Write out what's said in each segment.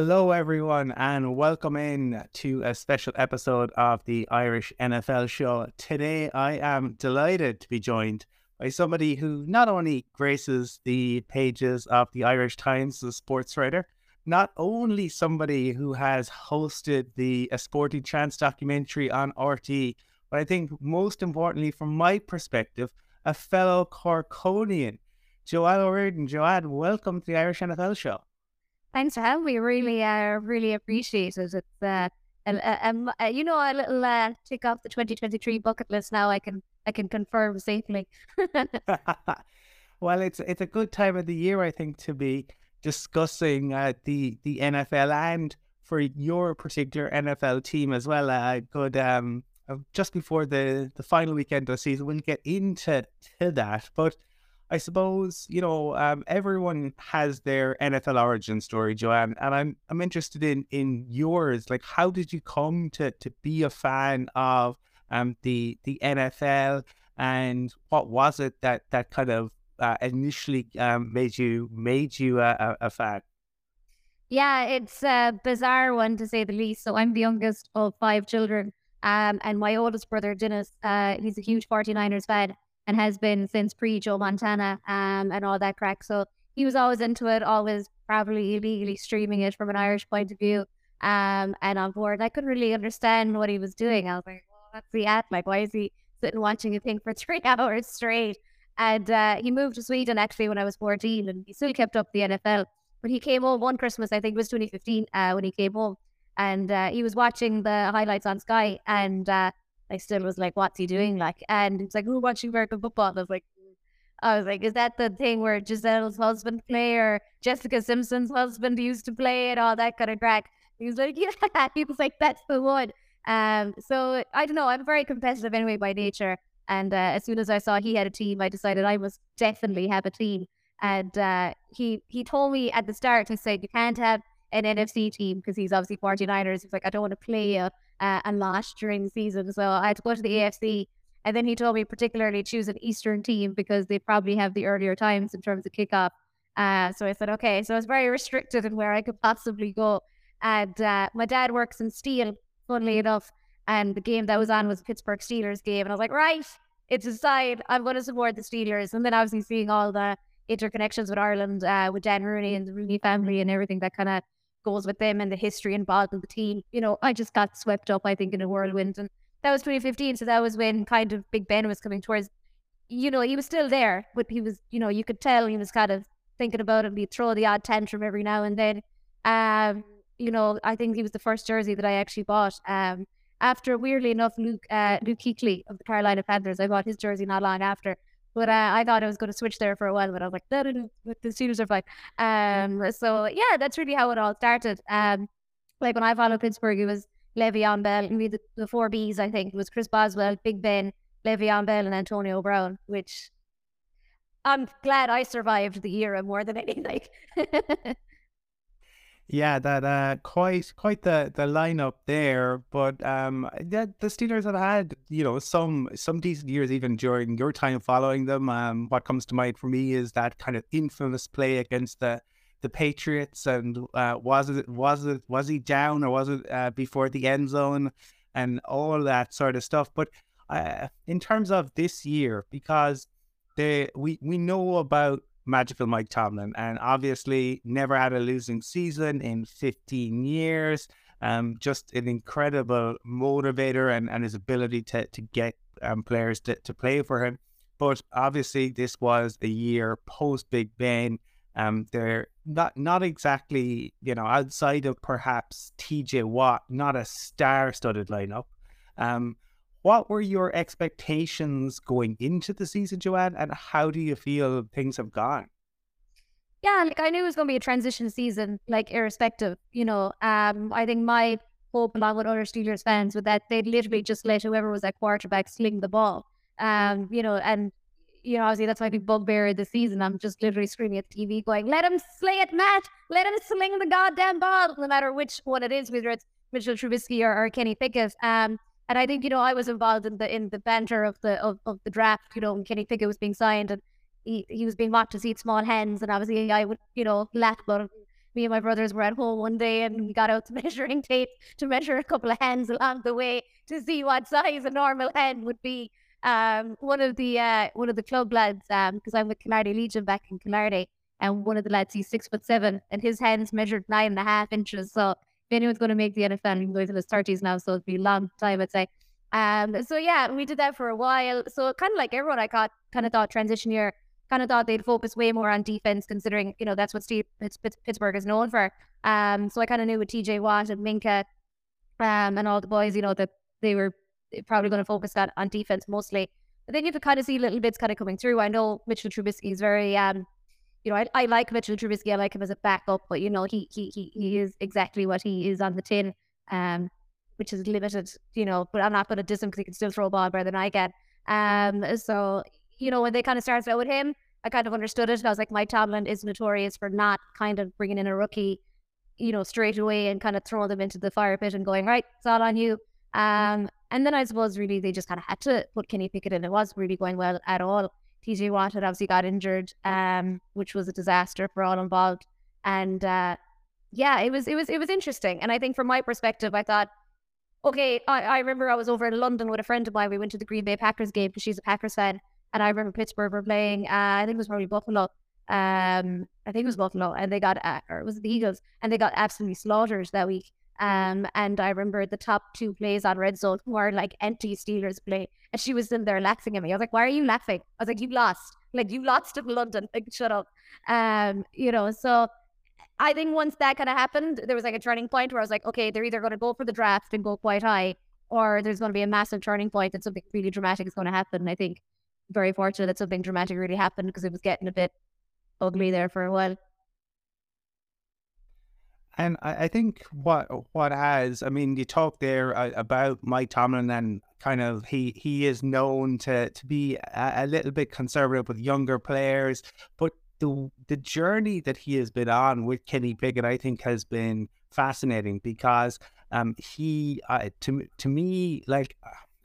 Hello, everyone, and welcome in to a special episode of the Irish NFL show. Today, I am delighted to be joined by somebody who not only graces the pages of the Irish Times as a sports writer, not only somebody who has hosted the A Sporting Chance documentary on RTÉ, but I think most importantly, from my perspective, a fellow Corkonian. Joanne O'Riordan. Joanne, welcome to the Irish NFL show. Thanks for having me. Really, uh, really appreciate it. It's uh, a, a, you know a little uh, tick off the 2023 bucket list now. I can I can confirm safely. well, it's it's a good time of the year, I think, to be discussing uh, the the NFL and for your particular NFL team as well. A good um, uh, just before the the final weekend of the season, we'll get into to that, but. I suppose you know um, everyone has their NFL origin story, Joanne, and I'm I'm interested in in yours. Like, how did you come to to be a fan of um, the the NFL, and what was it that that kind of uh, initially um, made you made you a, a, fan? Yeah, it's a bizarre one to say the least. So I'm the youngest of five children, um, and my oldest brother Dennis, uh, he's a huge 49ers fan and has been since pre Joe Montana um, and all that crack. So he was always into it, always probably illegally streaming it from an Irish point of view um, and on board. I couldn't really understand what he was doing. I was like, well, what's he at? Like, why is he sitting watching a thing for three hours straight? And uh, he moved to Sweden actually when I was 14 and he still kept up the NFL. But he came home one Christmas, I think it was 2015, uh, when he came home. And uh, he was watching the highlights on Sky and uh, I still was like, what's he doing? Like, and it's like, who watching American football? I was like, I was like, is that the thing where Gisele's husband play or Jessica Simpson's husband used to play and all that kind of crack? He was like, yeah. He was like, that's the one. Um, so I don't know. I'm very competitive anyway by nature. And uh, as soon as I saw he had a team, I decided I must definitely have a team. And uh, he he told me at the start, he said, you can't have an NFC team because he's obviously 49ers. He's like, I don't want to play a uh, and lost during the season. So I had to go to the AFC. And then he told me particularly choose an Eastern team because they probably have the earlier times in terms of kickoff. Uh, so I said, okay. So I was very restricted in where I could possibly go. And uh, my dad works in steel, funnily enough. And the game that was on was Pittsburgh Steelers game. And I was like, right, it's a side. I'm going to support the Steelers. And then obviously seeing all the interconnections with Ireland, uh, with Dan Rooney and the Rooney family and everything that kind of goes with them and the history involved in the team. You know, I just got swept up, I think, in a whirlwind. And that was 2015. So that was when kind of Big Ben was coming towards, you know, he was still there, but he was, you know, you could tell he was kind of thinking about it. He'd throw the odd tantrum every now and then. Um, you know, I think he was the first jersey that I actually bought. Um, after weirdly enough, Luke uh, Luke Kuechly of the Carolina Panthers, I bought his jersey not long after. But uh, I thought I was going to switch there for a while, but I was like, no, no, no, the Steelers are fine. Um, so yeah, that's really how it all started. Um, like when I followed Pittsburgh, it was Le'Veon Bell, and we the, the four Bs. I think it was Chris Boswell, Big Ben, Le'Veon Bell, and Antonio Brown. Which I'm glad I survived the era more than anything. Yeah, that uh, quite quite the the lineup there. But um, the, the Steelers have had you know some some decent years even during your time following them. Um, what comes to mind for me is that kind of infamous play against the the Patriots, and uh, was it was it was he down or was it uh, before the end zone, and all that sort of stuff. But uh, in terms of this year, because they we we know about magical Mike Tomlin, and obviously never had a losing season in 15 years. Um, just an incredible motivator and, and his ability to, to get um, players to, to play for him. But obviously, this was a year post Big Ben. Um, they're not not exactly you know outside of perhaps T.J. Watt, not a star-studded lineup. Um, what were your expectations going into the season, Joanne, and how do you feel things have gone? Yeah, like I knew it was going to be a transition season, like irrespective. You know, um, I think my hope, along with other Steelers fans, was that they'd literally just let whoever was at quarterback sling the ball. Um, you know, and you know, obviously that's my big bugbear this season. I'm just literally screaming at the TV, going, "Let him slay it, Matt! Let him sling the goddamn ball!" No matter which one it is, whether it's Mitchell Trubisky or, or Kenny Pickett. Um, and I think, you know, I was involved in the in the banter of the of, of the draft, you know, when Kenny Pickett was being signed and he, he was being mocked to see small hands and obviously I would, you know, laugh it. me and my brothers were at home one day and we got out the measuring tape to measure a couple of hens along the way to see what size a normal hen would be. Um, one of the uh, one of the club lads, um, because I'm with Killarney Legion back in Killarney, and one of the lads he's six foot seven, and his hens measured nine and a half inches. So if anyone's going to make the NFL, he's going in his thirties now, so it'll be a long time, I'd say. Um, so yeah, we did that for a while. So kind of like everyone, I got kind of thought transition year, kind of thought they'd focus way more on defense, considering you know that's what Steve Pittsburgh is known for. Um, so I kind of knew with TJ Watt and Minkah, um, and all the boys, you know that they were probably going to focus on, on defense mostly. But then you could kind of see little bits kind of coming through. I know Mitchell Trubisky is very, um, you know, I, I like Mitchell Trubisky. I like him as a backup, but you know, he he he, he is exactly what he is on the tin, um, which is limited, you know. But I'm not going to diss him because he can still throw a ball better than I can. Um, so you know, when they kind of started out with him, I kind of understood it. I was like, Mike Tomlin is notorious for not kind of bringing in a rookie, you know, straight away and kind of throwing them into the fire pit and going, right, it's all on you. Um, and then I suppose really they just kind of had to put Kenny Pickett in. It was really going well at all. TJ Watt had obviously got injured, um, which was a disaster for all involved. And uh, yeah, it was it was it was interesting. And I think from my perspective, I thought, okay, I, I remember I was over in London with a friend of mine. We went to the Green Bay Packers game because she's a Packers fan. And I remember Pittsburgh were playing, uh, I think it was probably Buffalo. Um, I think it was Buffalo, and they got, uh, or it was the Eagles, and they got absolutely slaughtered that week. Um, and I remember the top two plays on Red Zone were like empty Steelers play. And she was still there laughing at me. I was like, why are you laughing? I was like, you lost. Like, you lost to London. Like, shut up. Um, you know, so I think once that kind of happened, there was like a turning point where I was like, okay, they're either going to go for the draft and go quite high, or there's going to be a massive turning point that something really dramatic is going to happen. And I think very fortunate that something dramatic really happened because it was getting a bit ugly there for a while. And I, I think what what has, I mean, you talked there uh, about Mike Tomlin and kind of he he is known to to be a, a, little bit conservative with younger players, but the the journey that he has been on with Kenny Pickett, I think, has been fascinating because um he uh, to to me like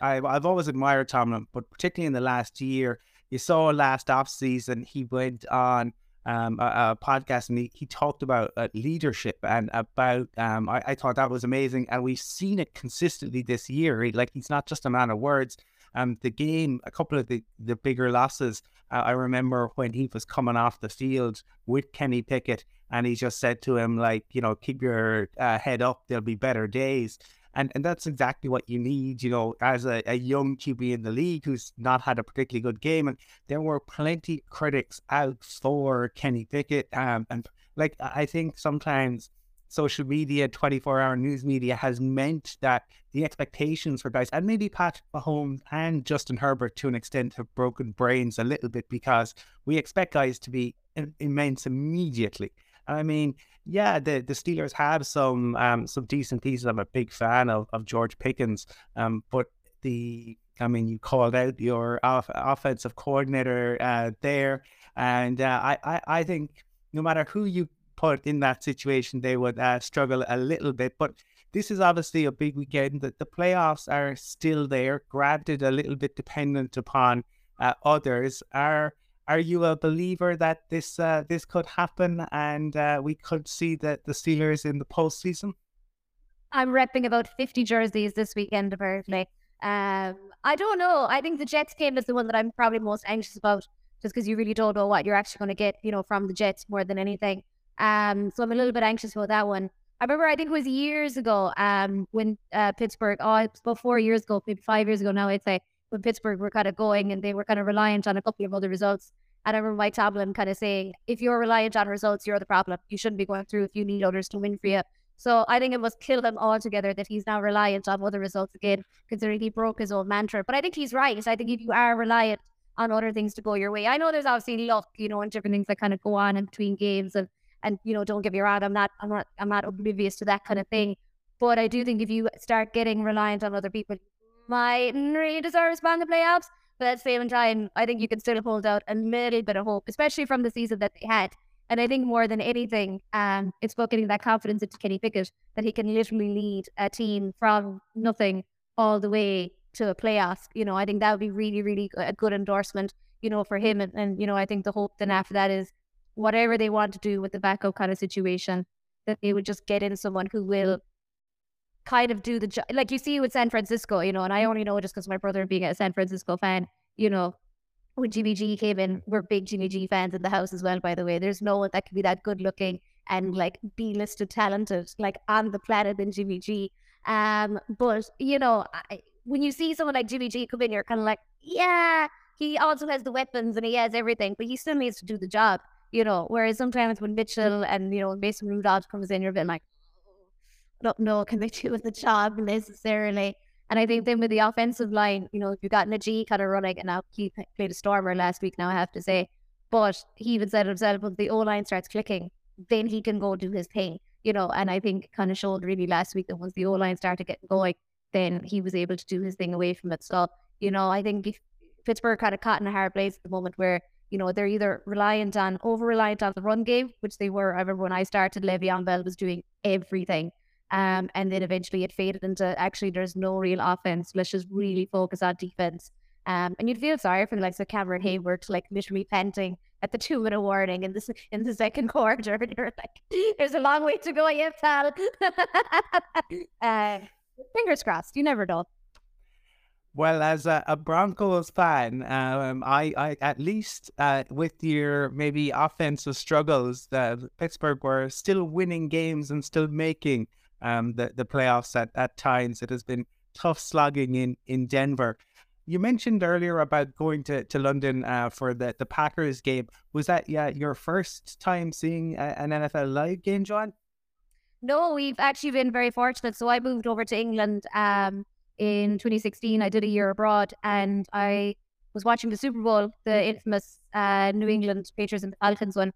I've I've always admired Tomlin, but particularly in the last year, you saw last off season he went on um, a, a, podcast and he, he talked about uh, leadership and about um, I, I, thought that was amazing and we've seen it consistently this year like he's not just a man of words um, the game a couple of the, the bigger losses uh, I remember when he was coming off the field with Kenny Pickett and he just said to him like you know keep your uh, head up there'll be better days and and that's exactly what you need, you know, as a, a young QB in the league who's not had a particularly good game. And there were plenty of critics out for Kenny Pickett. Um, and like I think sometimes social media, 24 hour news media has meant that the expectations for guys, and maybe Pat Mahomes and Justin Herbert to an extent, have broken brains a little bit because we expect guys to be immense immediately. I mean, yeah, the, the Steelers have some um, some decent pieces. I'm a big fan of, of George Pickens, um, but the I mean, you called out your off- offensive coordinator uh, there, and uh, I, I I think no matter who you put in that situation, they would uh, struggle a little bit. But this is obviously a big weekend. That the playoffs are still there, granted a little bit dependent upon uh, others. Are are you a believer that this uh, this could happen and uh, we could see that the Steelers in the postseason? I'm repping about 50 jerseys this weekend, apparently. Um, I don't know. I think the Jets game is the one that I'm probably most anxious about, just because you really don't know what you're actually going to get, you know, from the Jets more than anything. Um, so I'm a little bit anxious about that one. I remember, I think it was years ago, um, when uh, Pittsburgh, oh, it was about four years ago, maybe five years ago now, I'd say, when Pittsburgh were kind of going and they were kind of reliant on a couple of other results. And I remember Mike Tomlin kind of saying, if you're reliant on results, you're the problem. You shouldn't be going through if you need others to win for you. So I think it must kill him altogether that he's now reliant on other results again, considering he broke his own mantra. But I think he's right. I think if you are reliant on other things to go your way, I know there's obviously luck, you know, and different things that kind of go on in between games and and you know, don't get me wrong, I'm not I'm not I'm not oblivious to that kind of thing. But I do think if you start getting reliant on other people, deserve to spot in the playoffs. But at the same time, I think you can still hold out a little bit of hope, especially from the season that they had. And I think more than anything, um, it's about getting that confidence into Kenny Pickett that he can literally lead a team from nothing all the way to a playoff. You know, I think that would be really, really a good endorsement, you know, for him. And, and, you know, I think the hope then after that is whatever they want to do with the backup kind of situation, that they would just get in someone who will kind of do the job. Like you see with San Francisco, you know, and I only know just because my brother being a San Francisco fan, you know, when Jimmy G came in, we're big Jimmy G fans in the house as well, by the way. There's no one that could be that good looking and like B listed talented, like on the planet than Jimmy G. Um, but you know, I, when you see someone like Jimmy G come in, you're kind of like, yeah, he also has the weapons and he has everything, but he still needs to do the job, you know. Whereas sometimes when Mitchell and you know Mason Rudolph comes in, you're a bit like, don't know, can they do with the job necessarily? And I think then with the offensive line, you know, if you got Najee kind of running, and now he played a stormer last week, now I have to say, but he even said himself, if the O line starts clicking, then he can go do his thing, you know. And I think kind of showed really last week that once the O line started getting going, then he was able to do his thing away from it. So, you know, I think Pittsburgh kind of caught in a hard place at the moment where, you know, they're either reliant on, over reliant on the run game, which they were. I remember when I started, Le'Veon Bell was doing everything. Um, and then eventually it faded into actually there's no real offense. Let's just really focus on defense. Um, and you'd feel sorry for the likes of Cameron Heyward, like literally panting at the two minute warning in the in the second quarter. And you're like, there's a long way to go yet, pal. uh, fingers crossed. You never know. Well, as a, a Broncos fan, um, I, I at least uh, with your maybe offensive struggles, that Pittsburgh were still winning games and still making um, the the playoffs at, at times. It has been tough slugging in in Denver. You mentioned earlier about going to, to London uh, for the, the Packers game. Was that yeah your first time seeing a, an NFL live game, John? No, we've actually been very fortunate. So I moved over to England um, in 2016. I did a year abroad, and I was watching the Super Bowl, the infamous uh, New England Patriots and Falcons one,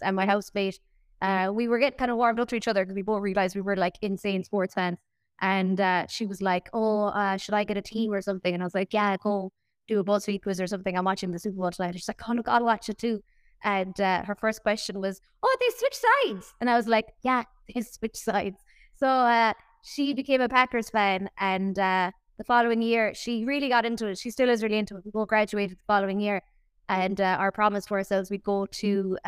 and my housemate. Uh, we were getting kind of warmed up to each other because we both realized we were like insane sports fans. And uh, she was like, "Oh, uh, should I get a team or something?" And I was like, "Yeah, go do a BuzzFeed quiz or something. I'm watching the Super Bowl tonight." she's like, "Oh look, I'll watch it too." And uh, her first question was, "Oh, they switch sides," and I was like, "Yeah, they switch sides." So uh, she became a Packers fan, and uh, the following year, she really got into it. She still is really into it. We both graduated the following year, and our promise to ourselves we'd go to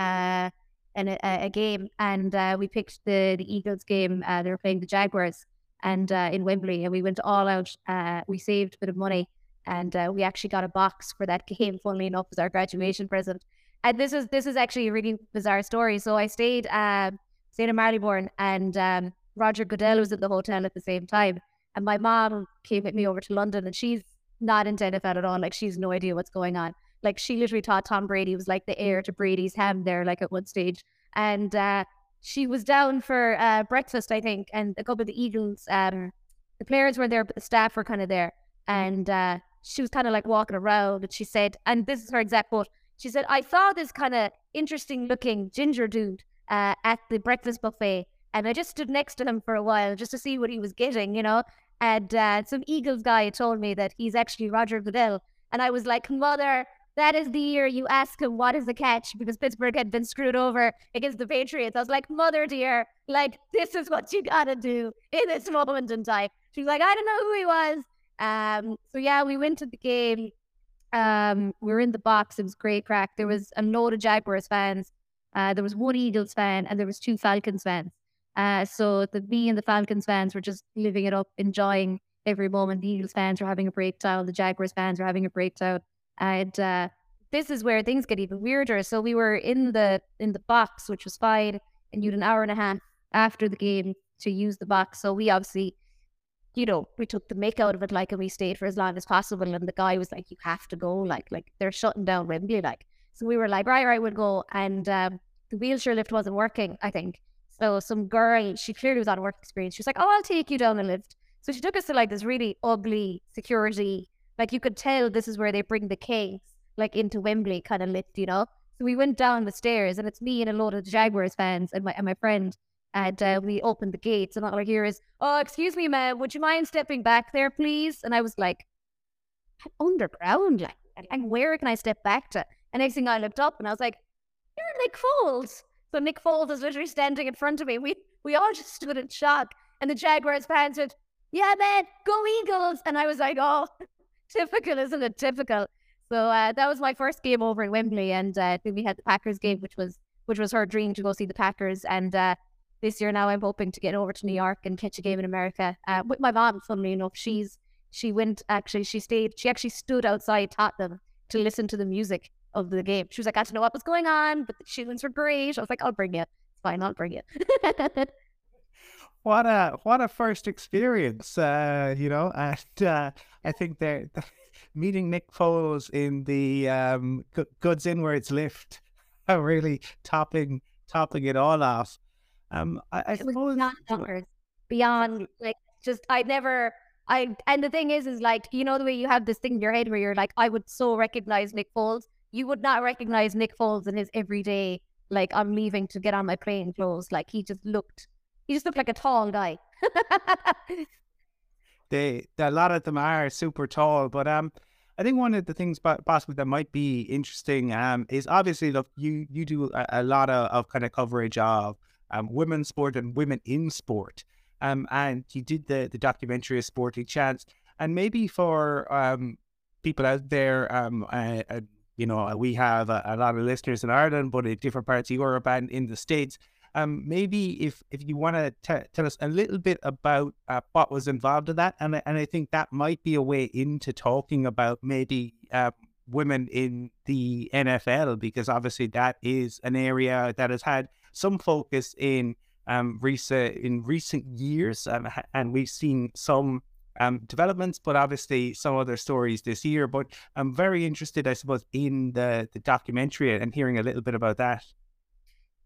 uh, an, a, a, game, and uh, we picked the the Eagles game. they were playing the Jaguars, and uh, in Wembley, and we went all out. Uh, we saved a bit of money, and uh, we actually got a box for that game. Funnily enough, as our graduation present. And this is this is actually a really bizarre story. So I stayed um, stayed in Marylebone, and um, Roger Goodell was at the hotel at the same time. And my mom came with me over to London, and she's not into NFL at all. Like she's no idea what's going on. Like she literally thought Tom Brady was like the heir to Brady's ham there, like at one stage. And uh, she was down for uh, breakfast, I think, and a couple of the Eagles, um, the players were there, but the staff were kind of there. And uh, she was kind of like walking around, and she said, and this is her exact quote. She said, "I saw this kind of interesting looking ginger dude uh, at the breakfast buffet, and I just stood next to him for a while just to see what he was getting, you know." And uh, some Eagles guy told me that he's actually Roger Goodell, and I was like, "Mother, that is the year you ask him what is the catch because Pittsburgh had been screwed over against the Patriots. I was like, Mother dear, like this is what you gotta do in this moment in time. She's like, I don't know who he was. Um, so yeah, we went to the game. Um, we were in the box. It was great crack. There was a load of Jaguars fans. Uh, there was one Eagles fan and there was two Falcons fans. Uh, so the me and the Falcons fans were just living it up, enjoying every moment. The Eagles fans were having a breakdown. The Jaguars fans were having a breakdown. And uh, this is where things get even weirder. So we were in the in the box, which was fine, and you had an hour and a half after the game to use the box. So we obviously, you know, we took the make out of it like, and we stayed for as long as possible. And the guy was like, "You have to go, like, like they're shutting down Wembley, like." So we were like, "Right, right, we'll go." And um, the wheelchair lift wasn't working, I think. So some girl, she clearly was on work experience. She was like, "Oh, I'll take you down the lift." So she took us to like this really ugly security like you could tell this is where they bring the case, like into Wembley kind of lift, you know. So we went down the stairs, and it's me and a lot of Jaguars fans and my and my friend. And uh, we opened the gates, and all I hear is, "Oh, excuse me, ma'am, would you mind stepping back there, please?" And I was like, underground, like, and where can I step back to?" And next thing I looked up, and I was like, "You're Nick Foles." So Nick Foles is literally standing in front of me. We we all just stood in shock, and the Jaguars fans said, "Yeah, man, go Eagles!" And I was like, "Oh." Typical, isn't it? Typical. So uh, that was my first game over in Wembley, and uh, we had the Packers game, which was which was her dream to go see the Packers. And uh, this year now I'm hoping to get over to New York and catch a game in America uh, with my mom. Funnily enough, she's she went actually she stayed she actually stood outside Tottenham to listen to the music of the game. She was like, I don't know what was going on, but the tunes were great. I was like, I'll bring you. Fine, I'll bring you. what a what a first experience, uh, you know, and uh, I think that meeting Nick Foles in the um, goods inwards lift, really topping topping it all off. Um, I, I suppose not numbers beyond like just I never I and the thing is is like you know the way you have this thing in your head where you're like I would so recognize Nick Foles. You would not recognize Nick Foles in his everyday like I'm leaving to get on my plane clothes. Like he just looked he just looked like a tall guy. they a lot of them are super tall, but um I think one of the things possibly that might be interesting um, is obviously look you you do a, a lot of, of kind of coverage of um, women's sport and women in sport. Um, and you did the, the documentary of Sporting Chance. And maybe for um, people out there, um, uh, you know, we have a, a, lot of listeners in Ireland, but in different parts of Europe and in the States. Um, maybe if, if you want to tell us a little bit about uh, what was involved in that, and and I think that might be a way into talking about maybe uh, women in the NFL because obviously that is an area that has had some focus in um, recent in recent years, um, and we've seen some um, developments, but obviously some other stories this year. But I'm very interested, I suppose, in the the documentary and hearing a little bit about that.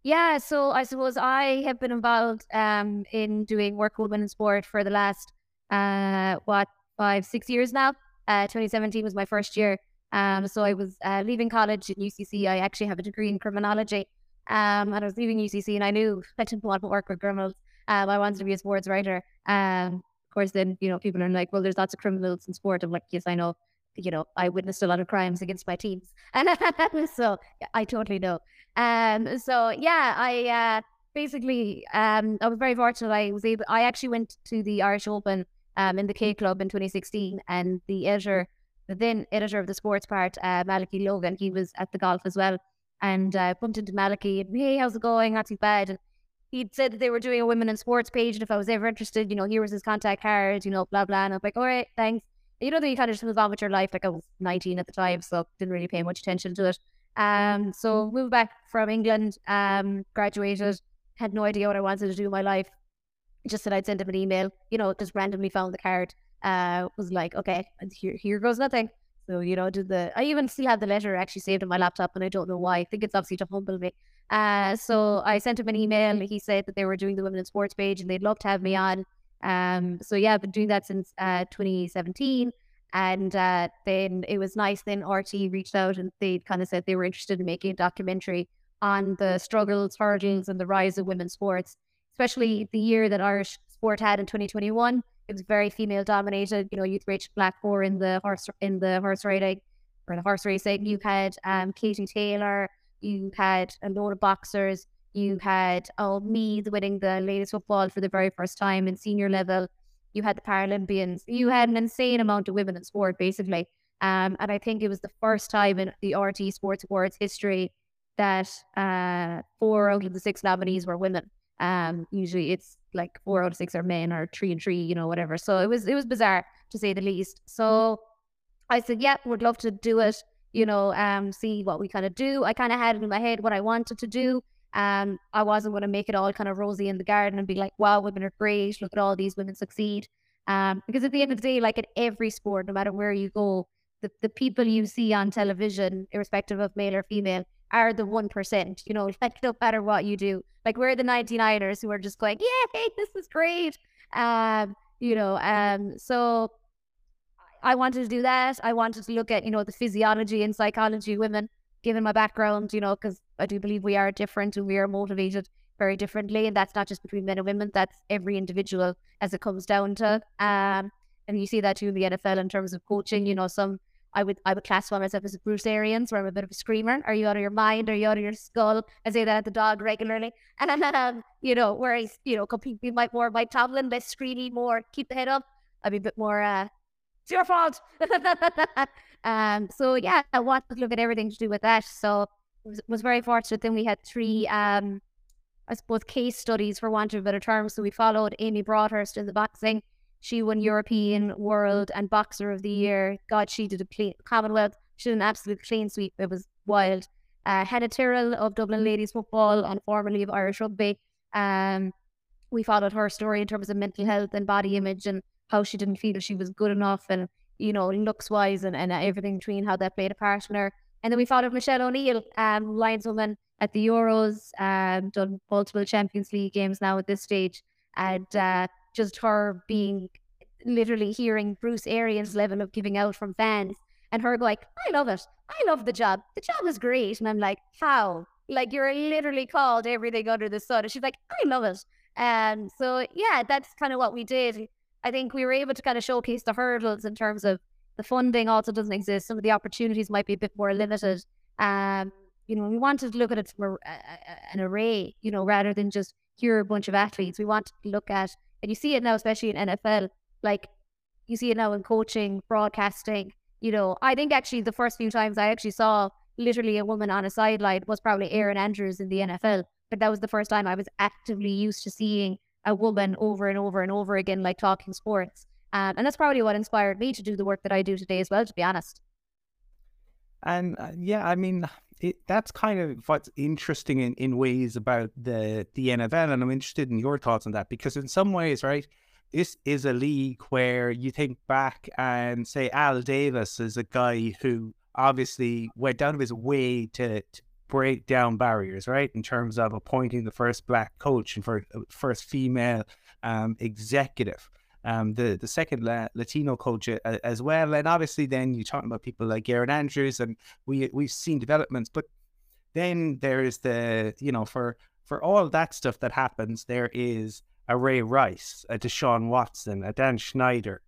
Yeah, so I suppose I have been involved um, in doing work with women in sport for the last uh, what five six years now. Uh, 2017 was my first year. Um, so I was uh, leaving college at UCC. I actually have a degree in criminology. Um, and I was leaving UCC and I knew I didn't want to work with criminals. Um, I wanted to be a sports writer. Um, of course, then, you know, people are like, well, there's lots of criminals in sport. I'm like, yes, I know. You know, I witnessed a lot of crimes against my teams. And so I totally know. Um, so yeah, I uh, basically, um, I was very fortunate. I was able, I actually went to the Irish Open um, in the K Club in 2016 and the editor, the then editor of the sports part, uh, Malachy Logan, he was at the golf as well and uh, bumped into Malachy and hey, how's it going? Not too bad. And he'd said that they were doing a women in sports page, and if I was ever interested, you know, here was his contact card, you know, blah blah. And I'm like, all right, thanks. You know, then you kind of just move on with your life. Like I was 19 at the time, so didn't really pay much attention to it. Um, so mm-hmm. moved back from England, um, graduated, had no idea what I wanted to do in my life. Just said I'd send him an email, you know, just randomly found the card. Uh, was like, okay, here here goes nothing. So, you know, did the I even still have the letter actually saved on my laptop and I don't know why. I think it's obviously to humble me. Uh, so I sent him an email. He said that they were doing the women in sports page and they'd love to have me on. Um, so yeah, I've been doing that since uh, 2017. And uh, then it was nice. Then RTÉ reached out and they kind of said they were interested in making a documentary on the struggles, hurdles, and the rise of women's sports, especially the year that Irish sport had in 2021 it was very female dominated. You know, youth Rachel Blackmore in the horse in the horse riding or the horse racing. You had um, Katie Taylor. You had a load of boxers. You had oh Meath winning the ladies football for the very first time in senior level. You had the Paralympians. You had an insane amount of women in sport, basically. Um, and I think it was the first time in the RTÉ Sports Awards history that uh, four out of the six nominees were women. Um, usually it's like four out of six are men or three and three, you know, whatever. So it was it was bizarre to say the least. So I said, yeah, would love to do it. You know, um, see what we kind of do. I kind of had in my head what I wanted to do. Um, I wasn't going to make it all kind of rosy in the garden and be like, wow, women are great. Look at all these women succeed. Um, because at the end of the day, like in every sport, no matter where you go, the, the people you see on television, irrespective of male or female, are the 1%, you know, like no matter what you do. Like we're the 99ers who are just going, yeah, hey, this is great. Um, you know, um, so I wanted to do that. I wanted to look at, you know, the physiology and psychology of women, given my background, you know, because I do believe we are different and we are motivated very differently. And that's not just between men and women, that's every individual as it comes down to. Um, and you see that too in the NFL in terms of coaching, you know, some I would I would classify myself as a Brucearian, where I'm a bit of a screamer. Are you out of your mind? Are you out of your skull? I say that at the dog regularly. And then, um, you know, whereas, you know, completely might more Mike Tomlin, less screeny, more keep the head up. I'd be a bit more, uh, it's your fault. um, so yeah, I want to look at everything to do with that. So was, was very fortunate. Then we had three um, I suppose, case studies for want of a better term. So we followed Amy Broadhurst in the boxing. She won European, World, and Boxer of the Year. God, she did a clean Commonwealth. She did an absolute clean sweep. It was wild. Uh, Hannah Tyrrell of Dublin Ladies Football and formerly of Irish Rugby. Um, we followed her story in terms of mental health and body image and how she didn't feel she was good enough and, you know, looks wise and, and everything between how that played a part in her. And then we followed Michelle O'Neill, um, lineswoman at the Euros, um, done multiple Champions League games now at this stage. And uh, just her being literally hearing Bruce Arians' level of giving out from fans and her like, I love it. I love the job. The job is great. And I'm like, how? Like you're literally called everything under the sun. And she's like, I love it. And so yeah, that's kind of what we did. I think we were able to kind of showcase the hurdles in terms of the funding also doesn't exist. Some of the opportunities might be a bit more limited. Um, you know, we wanted to look at it from a, a, an array, you know, rather than just here a bunch of athletes. We want to look at, and you see it now, especially in NFL, like you see it now in coaching, broadcasting. You know, I think actually the first few times I actually saw literally a woman on a sideline was probably Erin Andrews in the NFL. But that was the first time I was actively used to seeing a woman over and over and over again, like talking sports. Um, and that's probably what inspired me to do the work that I do today as well, to be honest. And uh, yeah, I mean, it, that's kind of what's interesting in, in ways about the the NFL, and I'm interested in your thoughts on that because in some ways, right, this is a league where you think back and say Al Davis is a guy who obviously went down of his way to, to break down barriers, right, in terms of appointing the first black coach and for uh, first female um, executive. Um, the the second La- Latino uh, as well, and obviously then you're talking about people like Erin Andrews, and we we've seen developments, but then there is the you know for for all that stuff that happens, there is a Ray Rice, a Deshaun Watson, a Dan Snyder.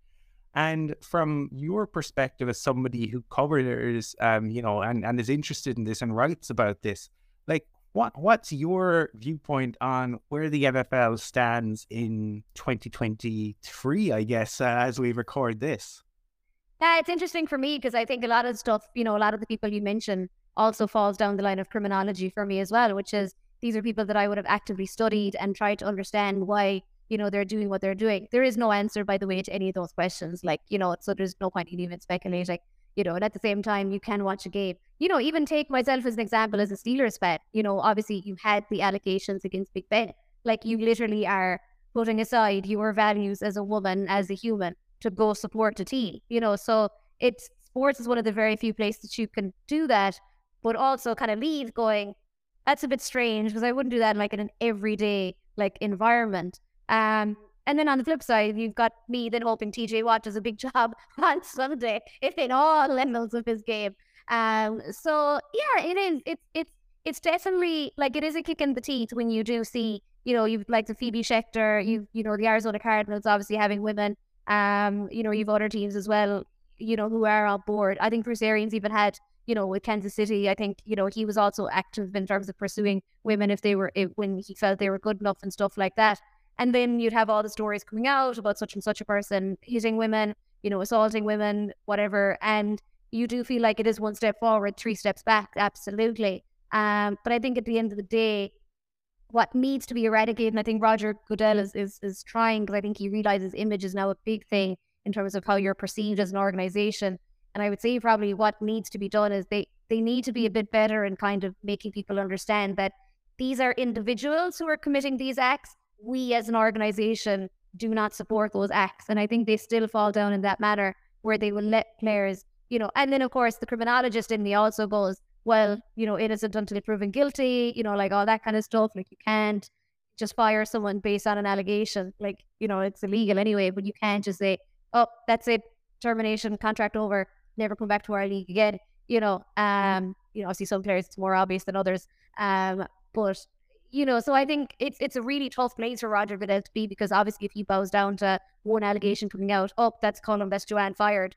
And from your perspective as somebody who covers, um, you know, and, and is interested in this and writes about this, like what what's your viewpoint on where the NFL stands in 2023, I guess, uh, as we record this? Yeah, it's interesting for me because I think a lot of stuff, you know, a lot of the people you mentioned also falls down the line of criminology for me as well, which is these are people that I would have actively studied and tried to understand why, you know, they're doing what they're doing. There is no answer, by the way, to any of those questions. Like, you know, so there's no point in even speculating, you know, and at the same time, you can watch a game. You know, even take myself as an example as a Steelers fan. You know, obviously you had the allegations against Big Ben. Like you literally are putting aside your values as a woman, as a human, to go support a team. You know, so it's sports is one of the very few places that you can do that, but also kind of leave going, that's a bit strange because I wouldn't do that in like in an everyday like environment. Um, and then on the flip side, you've got me then hoping TJ Watt does a big job on Sunday, if in all levels of his game. Um, so yeah, it is. It's it's it's definitely like it is a kick in the teeth when you do see, you know, you've like the Phoebe Schecter, you you know, the Arizona Cardinals obviously having women. Um, you know, you've other teams as well, you know, who are on board. I think Bruce Arians even had you know, with Kansas City, I think, you know, he was also active in terms of pursuing women if they were, if, when he felt they were good enough and stuff like that. And then you'd have all the stories coming out about such and such a person hitting women, you know, assaulting women, whatever. And you do feel like it is one step forward, three steps back, absolutely. Um, but I think at the end of the day, what needs to be eradicated, and I think Roger Goodell is, is, is trying because I think he realizes image is now a big thing in terms of how you're perceived as an organization. And I would say probably what needs to be done is they they need to be a bit better in kind of making people understand that these are individuals who are committing these acts. We as an organization do not support those acts. And I think they still fall down in that manner where they will let players, you know, and then of course the criminologist in me also goes, well, you know, innocent until proven guilty, you know, like all that kind of stuff. Like you can't just fire someone based on an allegation. Like, you know, it's illegal anyway, but you can't just say, oh, that's it, termination, contract over never come back to our league again. You know, mm. um, you know, obviously some players it's more obvious than others. Um, but you know, so I think it's it's a really tough place for Roger Goodell to be because obviously if he bows down to one allegation coming out, oh, that's Colin Best Joanne fired.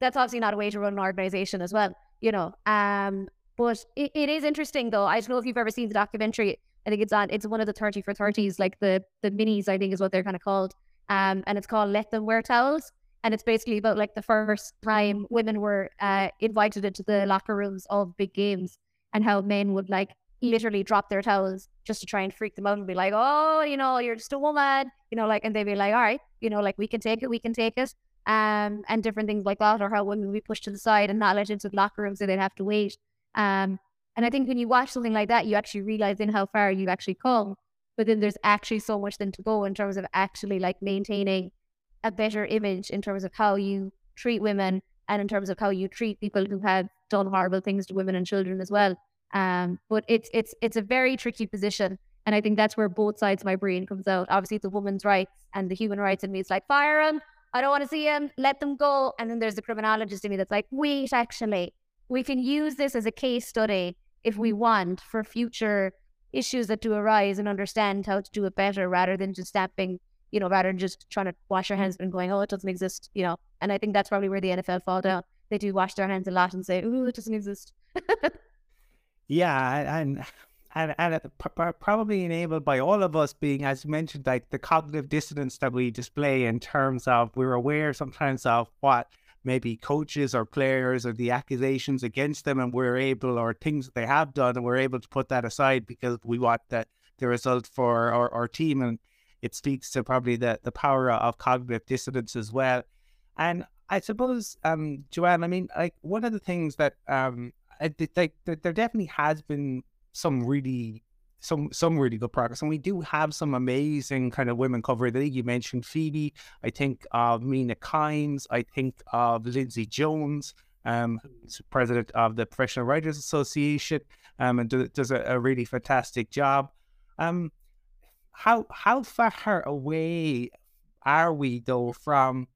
That's obviously not a way to run an organization as well, you know. Um, but it, it is interesting though. I don't know if you've ever seen the documentary. I think it's on. It's one of the thirty for thirties, like the the minis. I think is what they're kind of called. Um, and it's called Let Them Wear Towels and it's basically about like the first time women were uh, invited into the locker rooms of big games and how men would like literally drop their towels just to try and freak them out and be like, oh, you know, you're just a woman, you know, like, and they'd be like, all right, you know, like we can take it, we can take it. Um, and different things like that, or how women be pushed to the side and not let into the locker room so they'd have to wait. Um, and I think when you watch something like that, you actually realize in how far you've actually come. But then there's actually so much then to go in terms of actually like maintaining a better image in terms of how you treat women and in terms of how you treat people who have done horrible things to women and children as well. Um, but it's it's it's a very tricky position, and I think that's where both sides of my brain comes out. Obviously, the women's rights and the human rights in me is like fire them. I don't want to see him. Let them go. And then there's the criminologist in me that's like, wait, actually, we can use this as a case study if we want for future issues that do arise and understand how to do it better rather than just snapping, you know, rather than just trying to wash our hands and going, oh, it doesn't exist, you know. And I think that's probably where the NFL fall down. They do wash their hands a lot and say, oh, it doesn't exist. Yeah, and and and probably enabled by all of us being, as you mentioned, like the cognitive dissonance that we display in terms of we're aware sometimes of what maybe coaches or players or the accusations against them, and we're able or things that they have done, and we're able to put that aside because we want the the result for our, our team, and it speaks to probably the the power of cognitive dissonance as well. And I suppose, um, Joanne, I mean, like one of the things that um like there definitely has been some really some some really good progress, and we do have some amazing kind of women covering the league. You mentioned Phoebe. I think of Mina Kimes. I think of Lindsay Jones, um, who's president of the Professional Writers Association, um, and do, does a, a, really fantastic job. Um, how how far away are we though from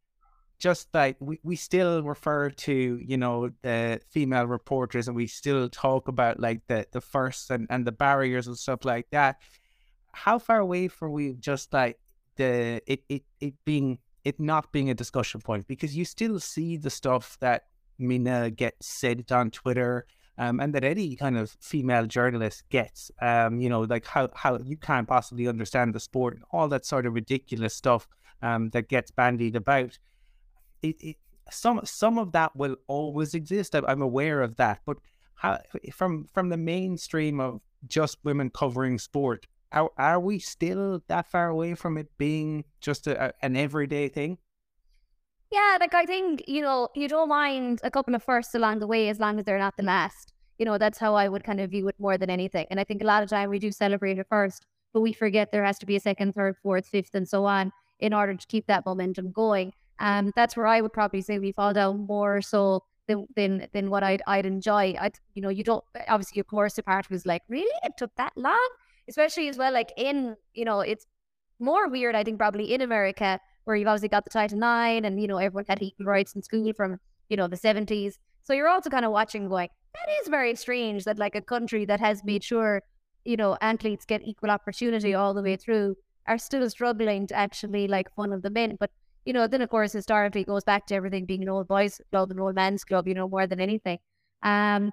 just like we, we still refer to you know the female reporters and we still talk about like the the first and, and the barriers and stuff like that. How far away from we just like the it, it it being it not being a discussion point? Because you still see the stuff that Mina gets said on Twitter um, and that any kind of female journalist gets um, you know like how how you can't possibly understand the sport and all that sort of ridiculous stuff um, that gets bandied about it, it, some some of that will always exist. I'm aware of that, but how, from from the mainstream of just women covering sport, are, are we still that far away from it being just a, a, an everyday thing? Yeah, like I think you know you don't mind a couple of firsts along the way as long as they're not the last. You know that's how I would kind of view it more than anything. And I think a lot of time we do celebrate it first, but we forget there has to be a second, third, fourth, fifth, and so on in order to keep that momentum going. Um, that's where I would probably say we fall down more so than than, than what I'd I'd enjoy. I you know you don't obviously of course the part was like really it took that long, especially as well like in you know it's more weird I think probably in America where you've obviously got the Title Nine and you know everyone had equal rights in school from you know the seventies. So you're also kind of watching going that is very strange that like a country that has made sure you know athletes get equal opportunity all the way through are still struggling to actually like funnel them in. But you know, then of course historically goes back to everything being an old boys club and old men's club, you know, more than anything. Um,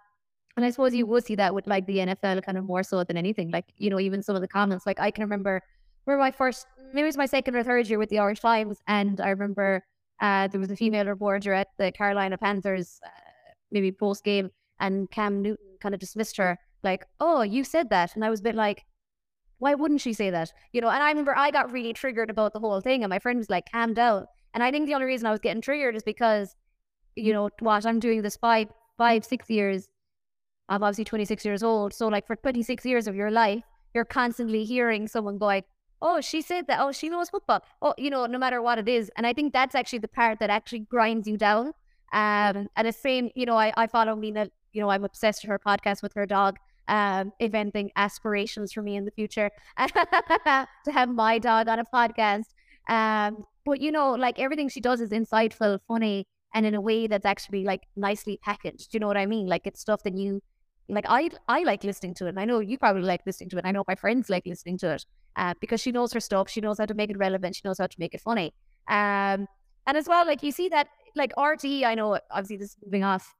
and I suppose you would see that with like the NFL kind of more so than anything. Like, you know, even some of the comments, like I can remember where my first, maybe it was my second or third year with the Irish Lions. And I remember uh, there was a female reporter at the Carolina Panthers, uh, maybe post game, and Cam Newton kind of dismissed her, like, oh, you said that. And I was a bit like, why wouldn't she say that? You know, and I remember I got really triggered about the whole thing, and my friend was like, calm down. And I think the only reason I was getting triggered is because, you know, what I'm doing this five, five, six years. I'm obviously 26 years old. So, like, for 26 years of your life, you're constantly hearing someone going, Oh, she said that. Oh, she knows football. Oh, you know, no matter what it is. And I think that's actually the part that actually grinds you down. Um, and the same, you know, I, I follow Mina, you know, I'm obsessed with her podcast with her dog um, if anything, aspirations for me in the future to have my dog on a podcast. Um, but you know, like everything she does is insightful, funny, and in a way that's actually like nicely packaged. Do You know what I mean? Like it's stuff that you like. I I like listening to it. And I know you probably like listening to it. I know my friends like listening to it uh, because she knows her stuff. She knows how to make it relevant. She knows how to make it funny. Um, and as well, like you see that like RTE. I know obviously this is moving off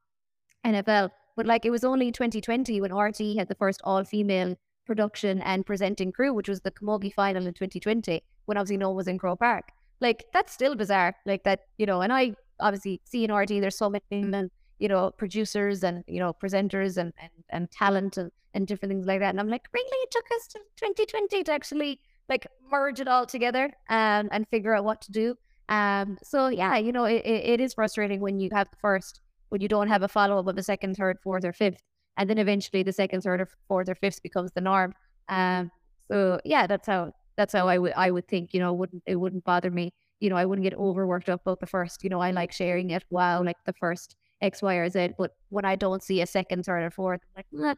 NFL, but like it was only 2020 when RTÉ had the first all female production and presenting crew, which was the Camogie final in 2020, when obviously no one was in Croke Park. Like that's still bizarre. Like that, you know, and I obviously see in RTÉ there's so many women, you know, producers and, you know, presenters and, and, and talent and, and different things like that. And I'm like, really? It took us to 2020 to actually like merge it all together and, and figure out what to do. Um, so yeah, you know, it, it is frustrating when you have the first, when you don't have a follow up of a second, third, fourth, or fifth. And then eventually the second, third, or fourth, or fifth becomes the norm. Um, so yeah, that's how that's how I would I would think. You know, wouldn't it wouldn't bother me. You know, I wouldn't get overworked up about the first. You know, I like sharing it. Wow, like the first X, Y, or Z. But when I don't see a second, third, or fourth, I'm like, nah,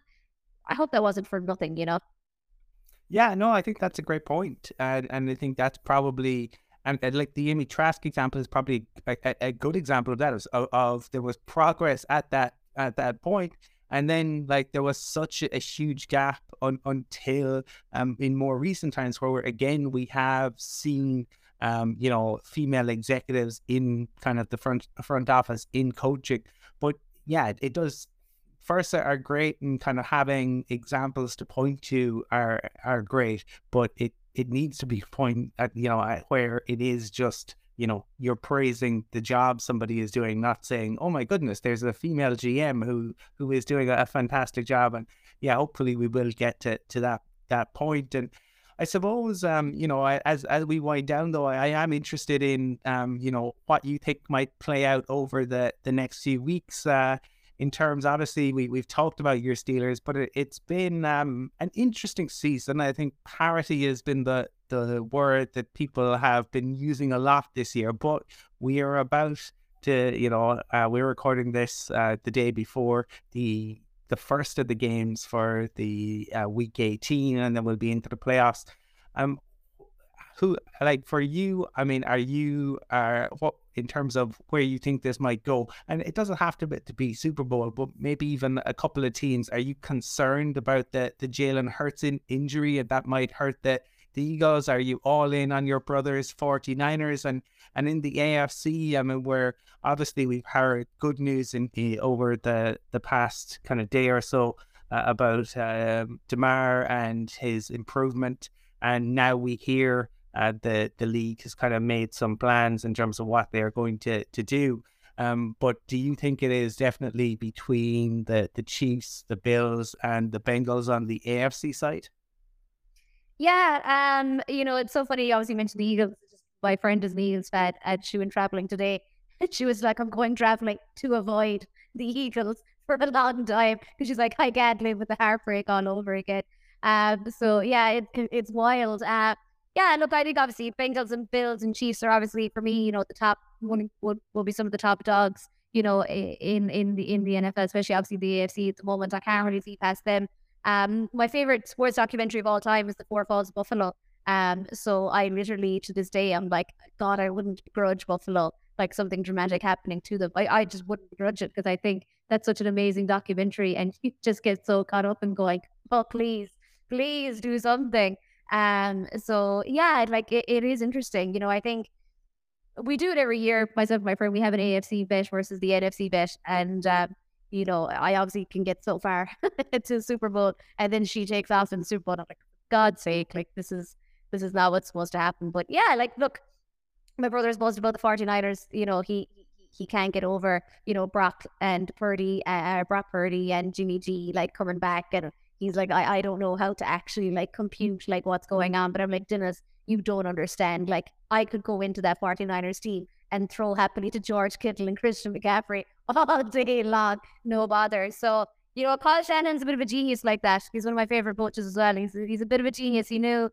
I hope that wasn't for nothing. You know. Yeah, no, I think that's a great point, and and I think that's probably and, and like the Amy Trask example is probably a, a, a good example of that of, of, there was progress at that at that point, and then like there was such a, a huge gap on, until um in more recent times where again we have seen um, you know, female executives in kind of the front front office in coaching. But yeah, it does. First are great, and kind of having examples to point to are are great. But it it needs to be point at you know where it is just you know you're praising the job somebody is doing, not saying, "Oh my goodness, there's a female GM who who is doing a, a fantastic job." And yeah, hopefully we will get to to that that point and I suppose, um, you know, as as we wind down, though, I, I am interested in, um, you know, what you think might play out over the the next few weeks. Uh, in terms, obviously, we we've talked about your Steelers, but it, has been um, an interesting season. I think parity has been the the word that people have been using a lot this year. But we are about to, you know, uh, we're recording this uh, the day before the the first of the games for the uh, week 18 and then we'll be into the playoffs um who like for you i mean are you uh what in terms of where you think this might go and it doesn't have to be, to be super bowl but maybe even a couple of teams are you concerned about the the jalen hurts in injury and that might hurt the the Eagles? Are you all in on your brothers 49ers? And and in the AFC, I mean, where obviously we've heard good news in the, over the the past kind of day or so uh, about um, Damar and his improvement, and now we hear uh, the the league has kind of made some plans in terms of what they're going to to do. Um, but do you think it is definitely between the the Chiefs, the Bills, and the Bengals on the AFC side? Yeah, um, you know, it's so funny. You obviously mentioned the Eagles. My friend is an Eagles fan, and she went traveling today. She was like, "I'm going traveling to avoid the Eagles for a long time," because she's like, "I can't live with the heartbreak all over again." Um, so yeah, it, it's wild. Uh, yeah, look, I think obviously Bengals and Bills and Chiefs are obviously for me, you know, the top one will, will be some of the top dogs, you know, in in the in the NFL, especially obviously the AFC at the moment. I can't really see past them. Um, my favorite sports documentary of all time is The Four Falls of Buffalo. Um, so I literally to this day I'm like, God, I wouldn't grudge Buffalo like something dramatic happening to them. I, I just wouldn't grudge it because I think that's such an amazing documentary, and you just get so caught up and going, oh please, please do something. Um, so yeah, like it, it is interesting. You know, I think we do it every year. Myself and my friend, we have an AFC bet versus the NFC bet, and um, you know, I obviously can get so far to Super Bowl and then she takes off in Super Bowl. I'm like, God's sake, like this is this is not what's supposed to happen. But yeah, like look, my brother's buzzed about the 49ers. You know, he he can't get over, you know, Brock and Purdy, uh, Brock Purdy and Jimmy G like coming back and he's like, I, I don't know how to actually like compute like what's going on. But I'm like, Dennis, you don't understand. Like I could go into that 49ers team and throw happily to George Kittle and Christian McCaffrey all day long, no bother. So, you know, Kyle Shanahan's a bit of a genius like that. He's one of my favorite coaches as well. He's he's a bit of a genius. He knew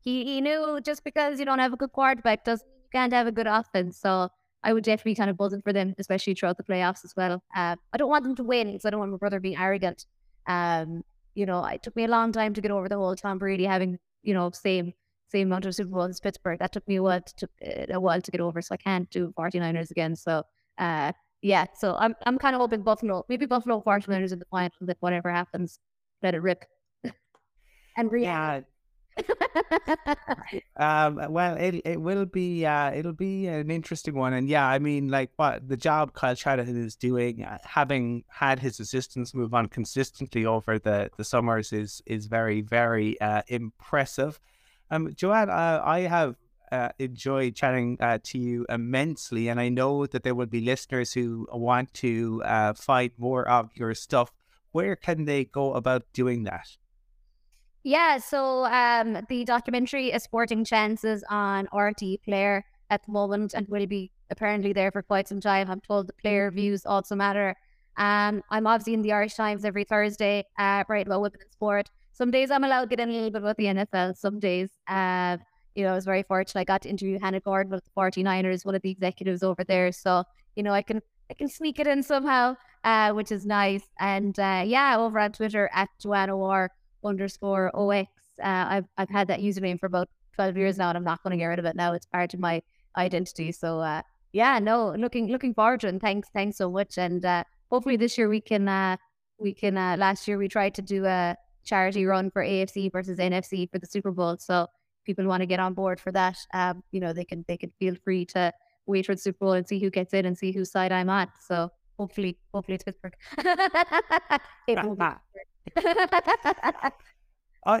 he, he knew just because you don't have a good quarterback doesn't you can't have a good offense. So I would definitely kind of buzzing for them, especially throughout the playoffs as well. Uh, I don't want them to win because I don't want my brother being arrogant. Um, you know, it took me a long time to get over the whole Tom Brady having, you know, same same amount of Super Bowls as Pittsburgh. That took me a while to, uh, a while to get over, so I can't do 49ers again. So, uh, yeah, so I'm I'm kind of hoping Buffalo, maybe Buffalo 49ers in the final, that whatever happens, let it rip. and re- yeah. um, well, it it will be uh, it'll be an interesting one, and yeah, I mean, like what the job Kyle Shanahan is doing, uh, having had his assistants move on consistently over the the summers is is very very uh, impressive. Um, Joanne, uh, I have uh, enjoyed chatting to you immensely, and I know that there will be listeners who want to find more of your stuff. Where can they go about doing that? Yeah, so um, the documentary is Sporting Chances on RTÉ Player at the moment and will be apparently there for quite some time. I'm told the player mm-hmm. views also matter. Um, I'm obviously in the Irish Times every Thursday, uh, right about women in sport. Some days I'm allowed to get in a little bit about the NFL. Some days, uh, you know, I was very fortunate. I got to interview Hannah Gordon of the 49ers, one of the executives over there. So, you know, I can I can sneak it in somehow, uh, which is nice. And uh, yeah, over on Twitter at Joanna War underscore OX. Uh, I've I've had that username for about 12 years now, and I'm not going to get rid of it now. It's part of my identity. So uh, yeah, no, looking looking forward to it. And thanks, thanks so much. And uh, hopefully this year we can uh, we can. Uh, last year we tried to do a charity run for AFC versus NFC for the Super Bowl. So people want to get on board for that. Um, you know, they can they can feel free to wait for the Super Bowl and see who gets in and see whose side I'm on. So hopefully, hopefully it's Pittsburgh. it will be. uh,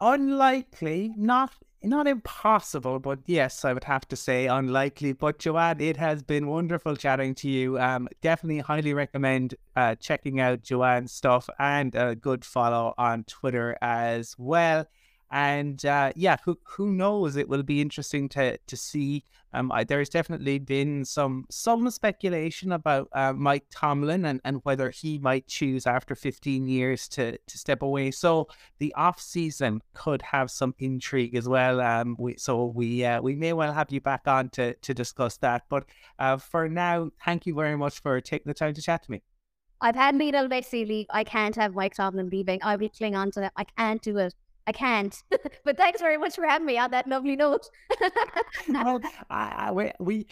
unlikely, not not impossible, but yes, I would have to say unlikely. But Joanne, it has been wonderful chatting to you. Um, definitely highly recommend uh, checking out Joanne's stuff and a good follow on Twitter as well. And uh, yeah, who who knows? It will be interesting to to see. Um, I, there's definitely been some some speculation about uh, Mike Tomlin and, and whether he might choose after 15 years to to step away. So the off season could have some intrigue as well. Um, we, so we uh, we may well have you back on to to discuss that. But uh, for now, thank you very much for taking the time to chat to me. I've had Lionel Messi leave. I can't have Mike Tomlin leaving. I'll be clinging on to that. I can't do it. I can't. but thanks very much for having me on that lovely note. well, I, I, we,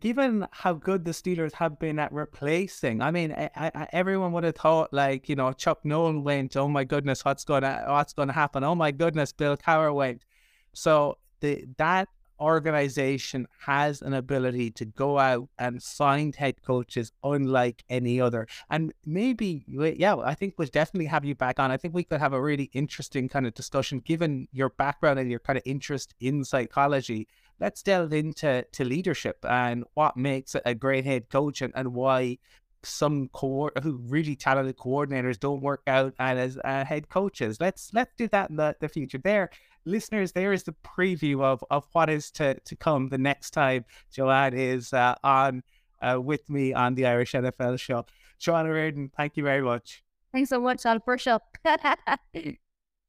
given how good the Steelers have been at replacing, I mean, I, everyone would have thought like you know Chuck Noll went. Oh my goodness, what's gonna what's gonna happen? Oh my goodness, Bill Cowher went. So the that organization has an ability to go out and find head coaches unlike any other. And maybe, yeah, I think we'll definitely have you back on. I think we could have a really interesting kind of discussion given your background and your kind of interest in psychology. Let's delve into to leadership and what makes a great head coach and, and why some co- who really talented coordinators don't work out and as uh, head coaches. Let's let's do that in the, the future. There, listeners, there is the preview of of what is to to come the next time Joanne is uh, on uh, with me on the Irish NFL show. Joanne O'Riordan, thank you very much. Thanks so much, Al, sure.